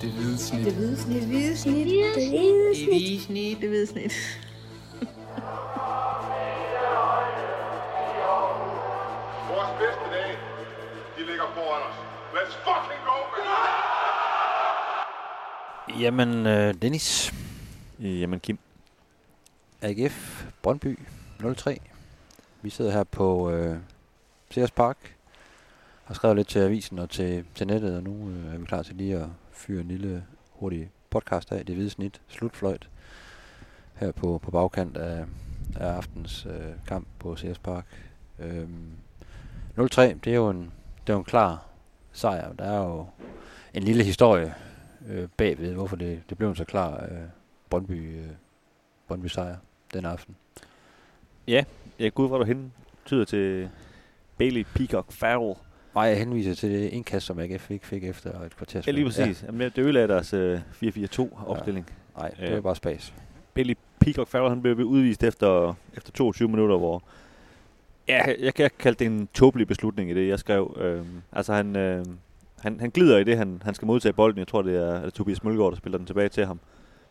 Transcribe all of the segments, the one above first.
Det hvide snit. Det hvide snit. Det hvide snit. Det hvide Det hvide snit. Det hvide snit. Vores bedste dage, de ligger foran os. Let's fucking go, man! Jamen, øh, Dennis. Jamen, Kim. AGF, Brøndby, 03. Vi sidder her på øh, Sears Park. Har skrevet lidt til avisen og til, til nettet, og nu øh, er vi klar til lige at fyre en lille hurtig podcast af. Det hvide snit, slutfløjt, her på, på bagkant af, af aftens øh, kamp på CS Park. Øhm, 0-3, det er jo en, det er jo en klar sejr. Der er jo en lille historie øh, bagved, hvorfor det, det blev en så klar øh, Brøndby, øh, Brøndby sejr den aften. Ja, jeg går ud fra, du hentyder til Bailey Peacock Farrell. Nej, jeg henviser til det indkast, som AGF ikke fik efter et kvarter. Ja, lige præcis. Ja. Jamen, det ødelagde deres øh, 4-4-2-opstilling. Ja. Nej, det er bare spas. Bailey Peacock Farrell, han blev udvist efter, efter 22 minutter, hvor... Ja, jeg kan kalde det en tåbelig beslutning i det, jeg skrev. Øhm, altså, han, øh, han, han glider i det, han, han skal modtage bolden. Jeg tror, det er, er det Tobias Mølgaard, der spiller den tilbage til ham.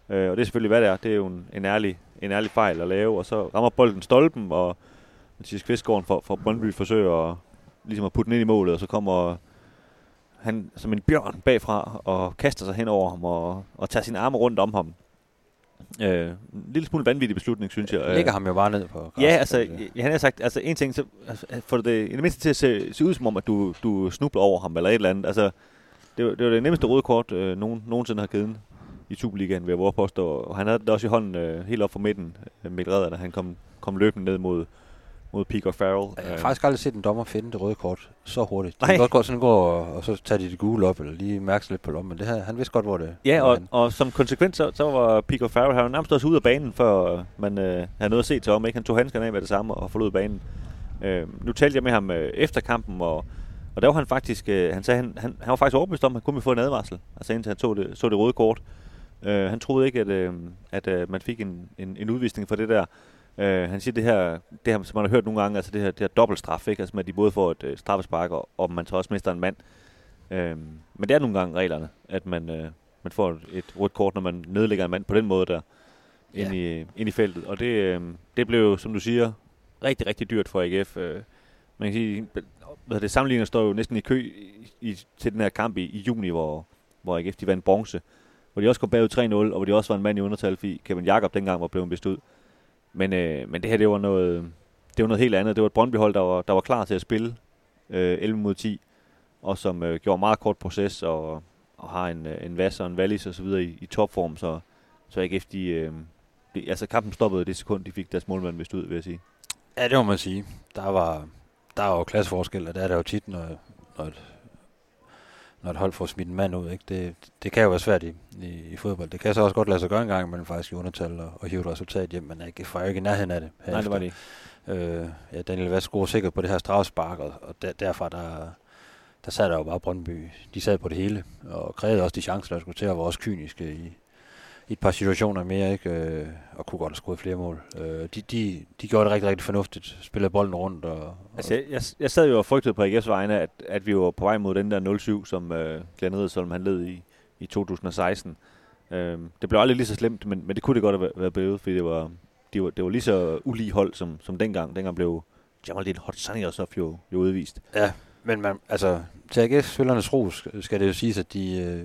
Øh, og det er selvfølgelig, hvad det er. Det er jo en, en, ærlig, en ærlig fejl at lave. Og så rammer bolden stolpen, og Mathias Kvistgaard fra, fra Brøndby forsøger at, ligesom at putte den ind i målet, og så kommer han som en bjørn bagfra og kaster sig hen over ham og, og tager sine arme rundt om ham. Øh, en lille smule vanvittig beslutning, synes jeg. Lægger ham jo bare ned på græsset. Ja, altså, ja, han har sagt, altså en ting, så får det i det mindste til at se, se ud som om, at du, du snubler over ham, eller et eller andet. Altså, det var det, var det nemmeste røde kort, øh, nogen, nogensinde har givet i Superligaen, vil jeg våge påstå. Og han havde det også i hånden øh, helt op for midten, øh, Mikkel Redder, da han kom, kom løbende ned mod, mod Peacock Farrell. Jeg har Øh, faktisk aldrig set en dommer finde det røde kort så hurtigt. De Nej. kan godt gå sådan gå og, og så tage de det gule op, eller lige mærke lidt på lommen. Men det her, han vidste godt, hvor det Ja, og, han- og som konsekvens, så, så var Pico Farrell han var nærmest også ude af banen, før man øh, havde noget at se til om. Ikke? Han tog handskerne af med det samme og forlod banen. Øh, nu talte jeg med ham øh, efter kampen, og, og der var han faktisk, øh, han sagde, han, han, han var faktisk overbevist om, at han kunne få en advarsel, altså indtil han så det, så det røde kort. Øh, han troede ikke, at, øh, at øh, man fik en, en, en udvisning for det der. Øh, han siger det her, det her, som man har hørt nogle gange, altså det her, det her dobbeltstraf, ikke? Altså med, at de både får et øh, straffespark, og, og man så også mister en mand. Øh, men det er nogle gange reglerne, at man, øh, man får et, et rødt kort, når man nedlægger en mand på den måde der, Ja. ind, i, ind i feltet. Og det, øh, det blev jo, som du siger, rigtig, rigtig dyrt for AGF. Øh, man kan sige, hvad det sammenligner står jo næsten i kø i, i, til den her kamp i, i juni, hvor, hvor AGF de vandt bronze. Hvor de også kom bagud 3-0, og hvor de også var en mand i undertal, fordi Kevin Jakob dengang var blevet vist ud. Men, øh, men det her, det var noget, det var noget helt andet. Det var et Brøndby-hold, der var, der var klar til at spille øh, 11 mod 10, og som øh, gjorde meget kort proces, og, og har en, øh, en Vass og en Wallis og så videre i, i topform, så, så AGF, de, øh, de, altså kampen stoppede det sekund, de fik deres målmand vist ud, vil jeg sige. Ja, det må man sige. Der var, der var jo klasseforskel, og der er der jo tit, når, når, et, når et hold får smidt en mand ud. Ikke? Det, det kan jo være svært i, i, i fodbold. Det kan så også godt lade sig gøre en gang, men faktisk i undertal og, og hive et resultat hjem, men jeg får jo ikke i nærheden af det. Nej, det var det ikke. Øh, ja, Daniel Vass scorer sikkert på det her strafspark, og, der, derfra der, der sad der jo bare Brøndby. De sad på det hele, og krævede også de chancer, der skulle til at være også kyniske i et par situationer mere, ikke? Øh, og kunne godt have scoret flere mål. Øh, de, de, de gjorde det rigtig, rigtig fornuftigt. Spillede bolden rundt. Og, og Altså, jeg, jeg, jeg sad jo og frygtede på AGF's vegne, at, at vi var på vej mod den der 0-7, som øh, Glenn Riddersholm han led i, i 2016. Øh, det blev aldrig lige så slemt, men, men det kunne det godt have været- blevet, fordi det var, de var, det var lige så ulige hold som, som dengang. Dengang blev Jamaldin Hotsani også jo, jo udvist. Ja, men man, altså, til AGF-spillernes ro sk- skal det jo siges, at de, øh,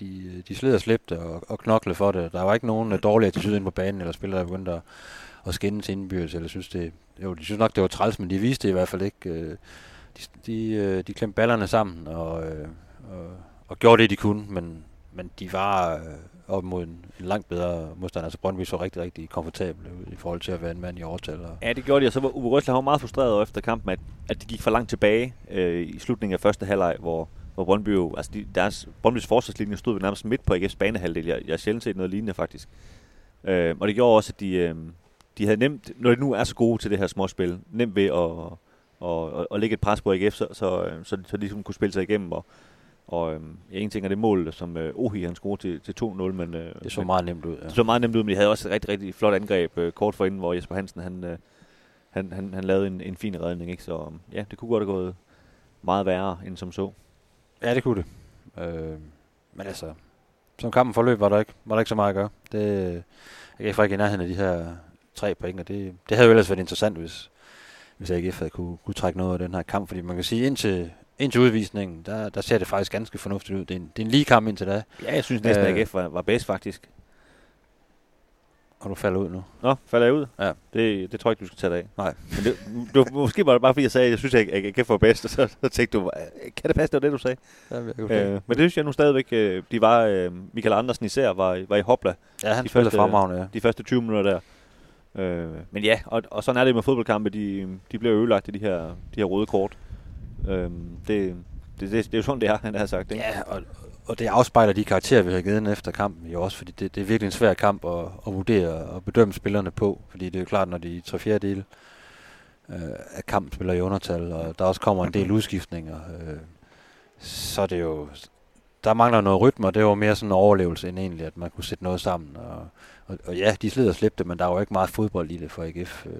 de, de sled og slæbte og, og knoklede for det. Der var ikke nogen øh, dårlige attitude inde på banen, eller spillere, der begyndte at, at skinne til indbyrdes, eller synes det, jo, de synes nok, det var træls, men de viste det i hvert fald ikke. Øh, de, de, øh, de klemte ballerne sammen og, øh, og, og gjorde det, de kunne, men, men de var øh, op mod en, en langt bedre modstander. Altså Brøndby så rigtig, rigtig komfortable i forhold til at være en mand i overtal. Og, Ja, det gjorde de, og så var Uwe Røsler var meget frustreret efter kampen, at, at de gik for langt tilbage øh, i slutningen af første halvleg, hvor, hvor Brøndby jo, altså de, deres, Brøndbys forsvarslinje stod ved nærmest midt på AGF's banehalvdel. Jeg, jeg har sjældent set noget lignende, faktisk. Øh, og det gjorde også, at de, øh, de havde nemt, når de nu er så gode til det her småspil, nemt ved at, at, at, at lægge et pres på AGF, så, så, øh, så, så de ligesom kunne spille sig igennem. Og, og øh, ja, en ting er det mål, som øh, Ohi han scorede til, til 2-0, men, øh, det så meget nemt ud. Ja. det så meget nemt ud, men de havde også et rigtig, rigtig flot angreb øh, kort forinden, hvor Jesper Hansen han, øh, han, han, han lavede en, en fin redning. Ikke? Så um, ja, det kunne godt have gået meget værre end som så. Ja, det kunne det. Øh, men altså, som kampen forløb, var der ikke, var der ikke så meget at gøre. Det, AGF var ikke i nærheden af de her tre point, og det, det havde jo ellers været interessant, hvis, hvis AGF havde kunne, kunne trække noget af den her kamp, fordi man kan sige, indtil, indtil udvisningen, der, der ser det faktisk ganske fornuftigt ud. Det er en, det er en lige kamp indtil da, Ja, jeg synes næsten, at Øh. AGF var, var bedst faktisk. Og du falder ud nu. Nå, falder jeg ud? Ja. Det, det tror jeg ikke, du skal tage dig af. Nej. Men det, du, måske var det bare, fordi jeg sagde, at jeg synes, at AGF var bedst, og så, så tænkte du, kan det passe, det var det, du sagde? Ja, jeg kunne Øh, men det synes jeg nu stadigvæk, øh, de var, øh, Michael Andersen især var, var i hopla ja, han de første- fremragende, ja. de første 20 minutter der. Øh, men ja, og, og sådan er det med fodboldkampe, de, de bliver ødelagt i de her, de her røde kort. Øh, det, det, det, det, er jo sådan, det er, han har sagt. Ikke? Ja, og, og det afspejler de karakterer, vi har givet efter kampen jo også, fordi det, det er virkelig en svær kamp at, at vurdere og bedømme spillerne på, fordi det er jo klart, når de i tre fjerde dele øh, af kampen spiller i undertal, og der også kommer en del udskiftninger, øh, så er det jo, der mangler noget rytme, og det var mere sådan en overlevelse end egentlig, at man kunne sætte noget sammen, og, og, og ja, de slider og slæbte, men der var jo ikke meget fodbold i det for AGF, øh,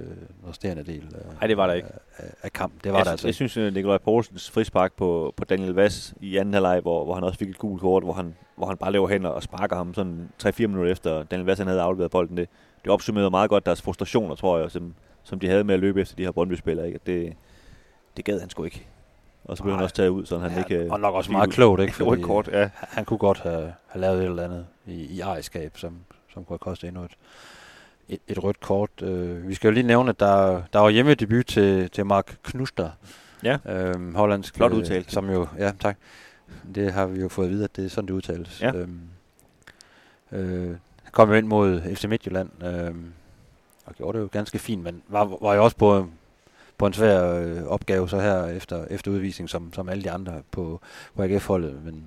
resterende del af, Nej, det var der ikke. af, af kampen. Det var jeg, der altså jeg synes, at Nikolaj Poulsens frispark på, på Daniel Vass i anden halvleg, hvor, hvor han også fik et gult kort, hvor han, hvor han bare løber hen og sparker ham sådan 3-4 minutter efter Daniel Vass han havde afleveret bolden. Det, det opsummerede meget godt deres frustrationer, tror jeg, som, som de havde med at løbe efter de her Brøndby-spillere. Ikke? Det, det gad han sgu ikke. Og så blev han også taget ud, så han Ja, ikke... øh, og nok også meget klogt, ikke? Rødt kort, ja. han kunne godt have, have lavet et eller andet i, i ejerskab, som, som kunne have kostet endnu et, et, et rødt kort. Øh, vi skal jo lige nævne, at der, der var hjemmedebut til, til Mark Knuster, Ja. øhm, hollandsk. Flot øh, udtalt. Som jo, ja, tak. Det har vi jo fået at vide, at det er sådan, det udtales. Ja. Øhm, øh, kom jo ind mod FC Midtjylland, øhm, og gjorde det jo ganske fint, men var, var jo også på, på en svær øh, opgave så her efter, efter udvisning, som, som alle de andre på, på AGF-holdet, men,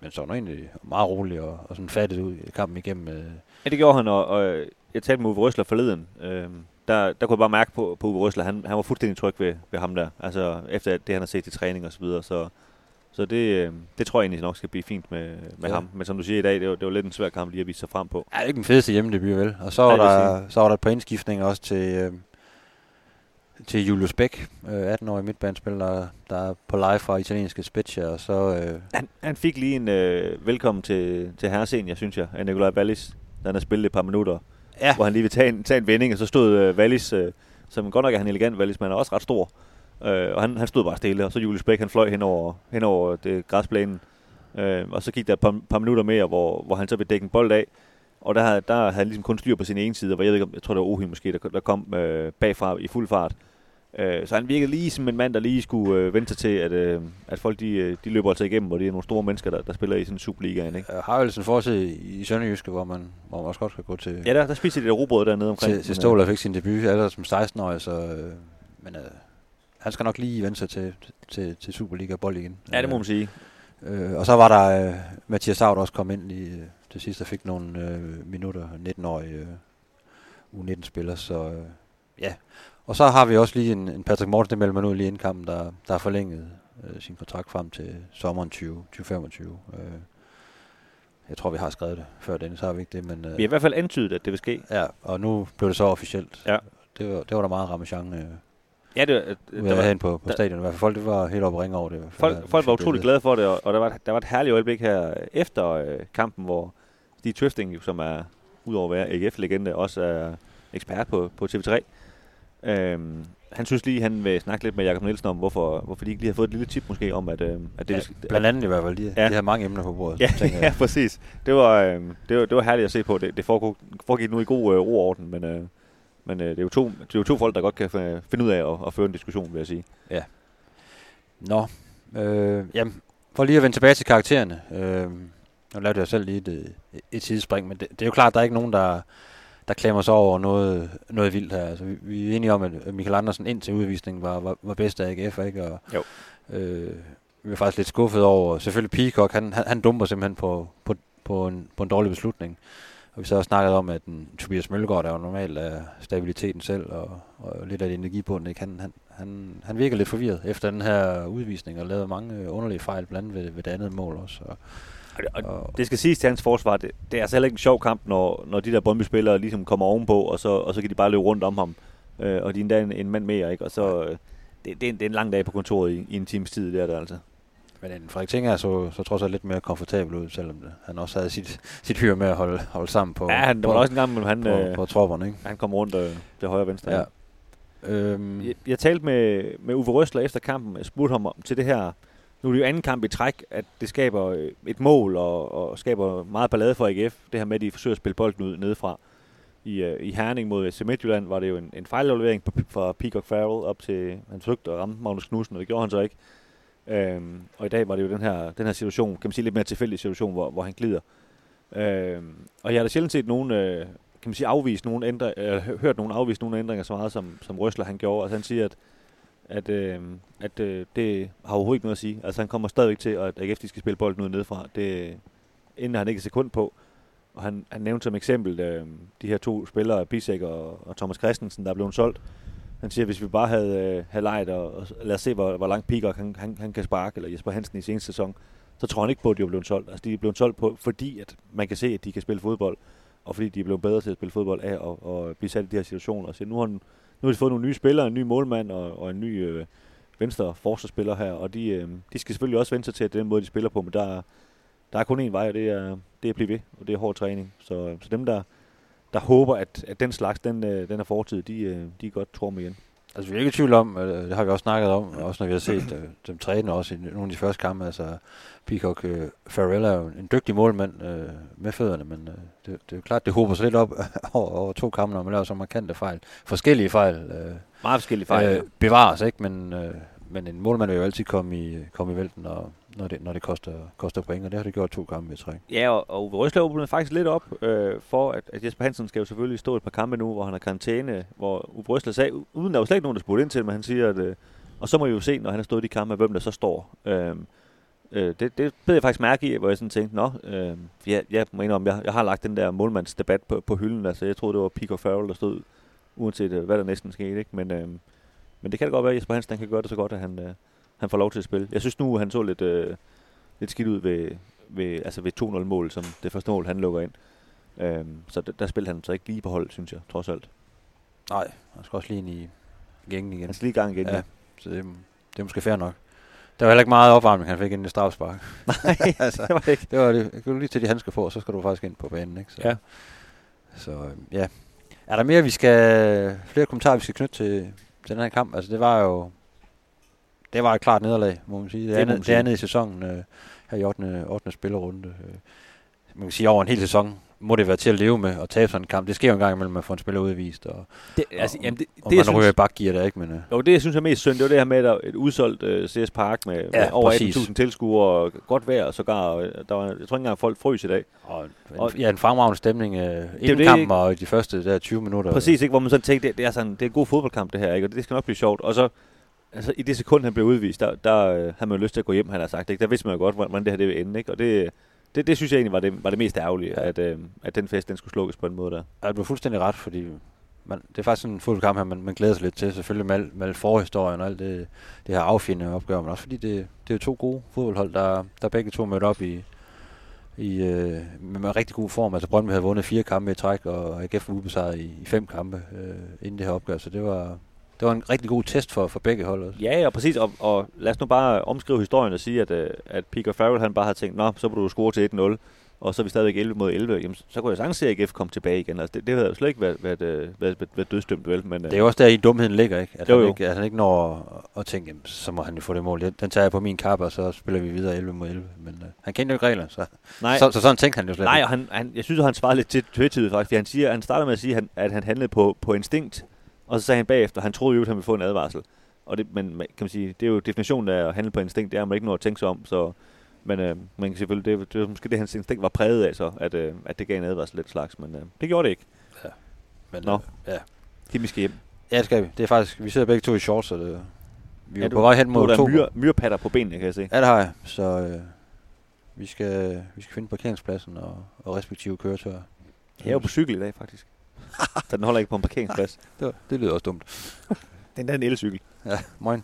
men så var egentlig meget rolig og, og sådan fattet ud i kampen igennem. Øh. Ja, det gjorde han, og, og jeg talte med Uwe Røsler forleden. Øhm, der, der kunne jeg bare mærke på, på Uwe Røsler, han, han var fuldstændig tryg ved, ved ham der. Altså efter det, han har set i træning og så videre. Så, så det, øh, det tror jeg egentlig nok skal blive fint med, med Ja. ham. Men som du siger i dag, det var, det var lidt en svær kamp lige at vise sig frem på. Ja, det er ikke den fedeste hjemmedebut, vel? Og så var, der, så var der et par indskiftninger også til, øh, til Julius Bæk, øh, 18-årig midtbanespiller, der, der er på live fra italienske Spezia, og så... Øh, Han, han fik lige en øh, velkommen til, til herre senior, synes jeg, af Nikolaj Wallis. Han har spillet et par minutter, ja, hvor han lige vil tage en, tage en vending, og så stod øh, Wallis, øh, som godt nok er han elegant Wallis, men han er også ret stor. Øh, og han, han stod bare stille, og så Julius Bæk, han fløj hen over, hen over det græsplænen. Øh, og så gik der et par, par minutter mere, hvor, hvor han så vil dække en bold af. Og der, havde- der havde han ligesom kun styr på sin ene side, hvor jeg ved ikke, jeg tror det var Ohi måske, der, der kom øh, bagfra i fuld fart. Øh, så han virkede lige som en mand, der lige skulle øh, vente til, at, øh, at folk de, øh, de løber altså igennem, og det er nogle store mennesker, der, der spiller i sådan en Superligaen. Ikke? øh, har jo sådan forside i Sønderjyske, hvor man, hvor man også godt kan gå til, Ja, der, der spiser de der robrød dernede omkring. til, til men, Ståler fik sin debut allerede som 16-årig, så... Øh, men øh, han skal nok lige vende sig til, til, til Superliga bold igen. Ja, det må man sige. Øh, og så var der øh, Mathias Saud også kom ind lige øh, til sidst og fik nogle øh, minutter, 19-årig øh, U19-spiller, så øh, ja. Og så har vi også lige en, en Patrick Morten, det melder ud lige inden kampen, der, der har forlænget øh, sin kontrakt frem til sommeren 20, 2025. Øh, jeg tror, vi har skrevet det før den, så har vi ikke det, men Vi har øh, i hvert fald antydet, at det vil ske. ja, og nu blev det så officielt. Ja. Det var, det var der meget ramachan øh, Ja, det, øh, ud der var, hen på, på der- stadion. I hvert fald folk, det var helt oppe ringe over det. folk, vi folk var utrolig glade for det, og, og der, var, der var et herligt øjeblik her efter øh, kampen, hvor Stig Tøfting, som er, udover at være AGF-legende, også er ekspert på, på TV3. Øhm, han synes lige, han vil snakke lidt med Jakob Nielsen om, hvorfor, hvorfor de ikke lige har fået et lille tip måske om, at, øh, at det... Ja, blandt andet i hvert fald. De, Ja. ja. de har mange emner på bordet. Ja, tænker ja, præcis. Det var, øh, det, var, det var herligt at se på. Det, det foregik, foregik nu i god øh, ro og orden, men, øh, men øh, det, er jo to, det er jo to folk, der godt kan finde ud af at, at føre en diskussion, vil jeg sige. Nå, øh, jamen, for lige at vende tilbage til karaktererne. Øh, nu lavede jeg selv lige et, et sidespring, men det, det er jo klart, at der er ikke nogen, der, der klemmer sig over noget, noget vildt her. Altså, vi, vi er enige om, at Michael Andersen indtil udvisningen var, var, var bedst af AGF, ikke? Og, Jo. Øh, vi er faktisk lidt skuffet over, selvfølgelig Peacock, han, han, han dumper simpelthen på, på, på, en, på en dårlig beslutning. Og vi så har snakket om, at den, Tobias Mølgaard, der jo normalt er stabiliteten selv, og, og lidt af det energibund, ikke? Han, han, han, han virker lidt forvirret efter den her udvisning, og lavede mange underlige fejl, blandt andet ved, ved det andet mål også. Og, Og, det- og det skal siges til hans forsvar, det, det er altså heller ikke en sjov kamp, når, når de der Brøndby-spillere ligesom kommer ovenpå, og så, og så kan de bare løbe rundt om ham. Øh, og de er endda en, en mand mere, ikke? Og så, øh, det, det, er en, det er en lang dag på kontoret i, i en times tid, det er det altså. Men en Frederik Tinger så, så trods alt lidt mere komfortabel ud, selvom det, han også havde sit, sit hyr med at holde, holde sammen på, Ja, han, der på, var også en gang, men han, på, øh, på tropperne, ikke? han kom rundt øh, til højre og venstre. Ja. Øhm, Jeg, jeg talte med, med Uwe Røsler efter kampen. Jeg spurgte ham om til det her. Nu er det jo anden kamp i træk, at det skaber øh, et mål og, og skaber meget ballade for AGF. Det her med, at de forsøger at spille bolden ud nedefra. I, uh, i Herning mod FC Midtjylland var det jo en, en fejlaflevering fra Peacock Farrell op til, han søgte at ramme Magnus Knudsen, og det gjorde han så ikke. Øhm, og i dag var det jo den her, den her situation, kan man sige lidt mere tilfældig situation, hvor, hvor han glider. Øhm, og jeg har da sjældent set nogen, øh, kan man sige, afvise nogen ændre, øh, hørt nogen afvise nogle ændringer så meget, som, som Røsler han gjorde. Altså han siger, at, at, øh, at øh, det har overhovedet ikke noget at sige. Altså han kommer stadigvæk til, at AGF de skal spille bolden ud nedefra. Det inden han ikke et sekund på. Og han, han nævnte som eksempel øh, de her to spillere, Bisek og, og Thomas Christensen, der er blevet solgt. Han siger, at hvis vi bare havde, øh, havde leget, og, og lad os se, hvor, hvor langt Piger han, han, han kan sparke, eller Jesper Hansen i seneste sæson, så tror han ikke på, at de er blevet solgt. Altså, de er blevet solgt på, fordi at man kan se, at de kan spille fodbold, og fordi de er blevet bedre til at spille fodbold af og, og blive sat i de her situationer. Så nu har, han, nu har de fået nogle nye spillere, en ny målmand og, og en ny øh, venstre forsvarsspiller her, og de, øh, de skal selvfølgelig også vente sig til, at det er den måde, de spiller på, men der, der er kun én vej, og det er, det er at blive ved, og det er hård træning. Så, så dem, der, der håber, at, at den slags, den, øh, den er fortid, de, øh, de godt tror med igen. Altså, vi er ikke i tvivl om, øh, det har vi også snakket om, også når vi har set øh, dem træne også i nogle af de første kampe. Altså, Peacock øh, Farrell er jo en dygtig målmand øh, med fødderne, men øh, det, det er jo klart, det håber sig lidt op over, over to kampe, når man laver så markante fejl. Forskellige fejl. Øh, Meget forskellige fejl. øh, bevares, ikke? Men, øh, men en målmand vil jo altid komme i, komme i vælten, når, når, det, når det koster, koster point, og det har det gjort to kampe i træk. Ja, og, og Uwe Røsler åbnede faktisk lidt op øh, for, at, at Jesper Hansen skal jo selvfølgelig stå et par kampe nu, hvor han har karantæne, hvor Uwe Røsler sagde, uden der var slet ikke nogen, der spurgte ind til men han siger, at øh, og så må vi jo se, når han har stået i de kampe, hvem der så står. Øh, øh, det, det blev jeg faktisk mærke i, hvor jeg sådan tænkte, nå, øh, jeg, jeg må indrømme, jeg, jeg har lagt den der målmandsdebat på, på hylden, altså jeg troede, det var Pico Farrell, der stod, uanset øh, hvad der næsten skete, ikke? Men, øh, men det kan da godt være, at Jesper Hansen kan gøre det så godt, at han, øh, han får lov til at spille. Jeg synes nu, han så lidt, øh, lidt skidt ud ved, ved, altså ved 2-0-mål, som det første mål, han lukker ind. Øhm, så der, der spiller han så ikke lige på hold, synes jeg, trods alt. Nej, han skal også lige ind i gængen igen. Han skal lige i gang igen. Ja, så det, det er måske fair nok. Der var heller ikke meget opvarmning, han fik ind i strafspark. Nej, altså, det var det ikke. det var det. Lige til de handsker på, så skal du faktisk ind på banen, ikke? Så, Ja. Så øh, ja. Er der mere, vi skal... Flere kommentarer, vi skal knytte til, til den her kamp? Altså, det var jo... Det var et klart nederlag, må man sige. Det, Det andet, man det sige. andet i sæsonen, øh, her i 8. 8. spillerunde. Øh, man kan sige, over en hel sæson må det være til at leve med og tabe sådan en kamp. Det sker jo en gang imellem, at man får en spiller udvist, og, det altså, jamen, det, og det, man jeg ryger i synes, bakgear der, ikke? Men, øh, jo, det, jeg synes er mest synd, det var det her med, at der et udsolgt uh, CS Park med, Ja, med over præcis. 18.000 tilskuere og godt vejr, og sågar, øh, der var, jeg tror ikke engang, folk frøs i dag. og, Og- ja, en fremragende stemning øh, inden kampen og i de første der 20 minutter. Præcis, ikke? hvor man sådan tænkte, det, det, er sådan, det er en god fodboldkamp det her, ikke? og det skal nok blive sjovt. Og så, altså, i det sekund, han blev udvist, der, der øh, havde man jo lyst til at gå hjem, han har sagt. Ikke? Der vidste man jo godt, hvordan det her det ville ende. Ikke? Og det, det, det synes jeg egentlig var det, var det mest ærgerlige, Ja. at, øh, at den fest den skulle slukkes på en måde der. Ja, du har fuldstændig ret, fordi man, det er faktisk sådan en fodboldkamp her, man, man glæder sig lidt til, selvfølgelig med, al- med al forhistorien og alt det, det her affindende opgør, men også fordi det, det er jo to gode fodboldhold, der, der begge to mødte op i, i øh, med, med rigtig god form. Altså Brøndby havde vundet fire kampe i træk, og AGF var ubesejret i, i fem kampe øh, inden det her opgør, så det var, det var en rigtig god test for, for begge hold også. Ja, og præcis. Og, og lad os nu bare omskrive historien og sige, at, øh, at Peter Farrell han bare har tænkt, nå, så må du score til 1-0, og så er vi stadigvæk 11 mod 11. Jamen, så kunne jeg sagtens se, at AGF kom tilbage igen. Altså, det, det havde jo slet ikke været, været, øh, været, været, været dødstømt, vel? Men, øh, Det er jo også der i dumheden ligger, ikke? At, Jo, han, jo. ikke, at han ikke når at, tænke, jamen, så må han jo få det mål. Den, tager jeg på min kappe, og så spiller vi videre 11 mod 11. Men øh, han kender jo ikke reglerne, så, nej, så, så sådan tænkte han jo slet nej, ikke. og han, han, jeg synes, at han svarede lidt til tvetydigt faktisk. fordi Han, siger, han starter med at sige, at han, at han handlede på, på instinkt, og så sagde han bagefter, han troede jo, at han ville få en advarsel. Og det, men kan man sige, det er jo definitionen af at handle på instinkt, det er, at man ikke når at tænke sig om. Så, men øh, man kan selvfølgelig, det, er- det er måske det, hans instinkt var præget af, så, at, øh, at det gav en advarsel lidt slags. Men øh, det gjorde det ikke. Men, Nå. øh, ja. Kim, vi skal hjem. ja, det skal vi. Det er faktisk, vi sidder begge to i shorts, så det, vi er, Ja, du- på vej hen mod er der oktober. myr, myrpatter på benene, kan jeg se. Ja, det har jeg. Så øh, vi, skal, vi skal finde parkeringspladsen og, og respektive køretøjer. Jeg er jo på cykel i dag, faktisk. så den holder ikke på en parkeringsplads. Det, var- det lyder også dumt. Den der er en elcykel. Ja, moin.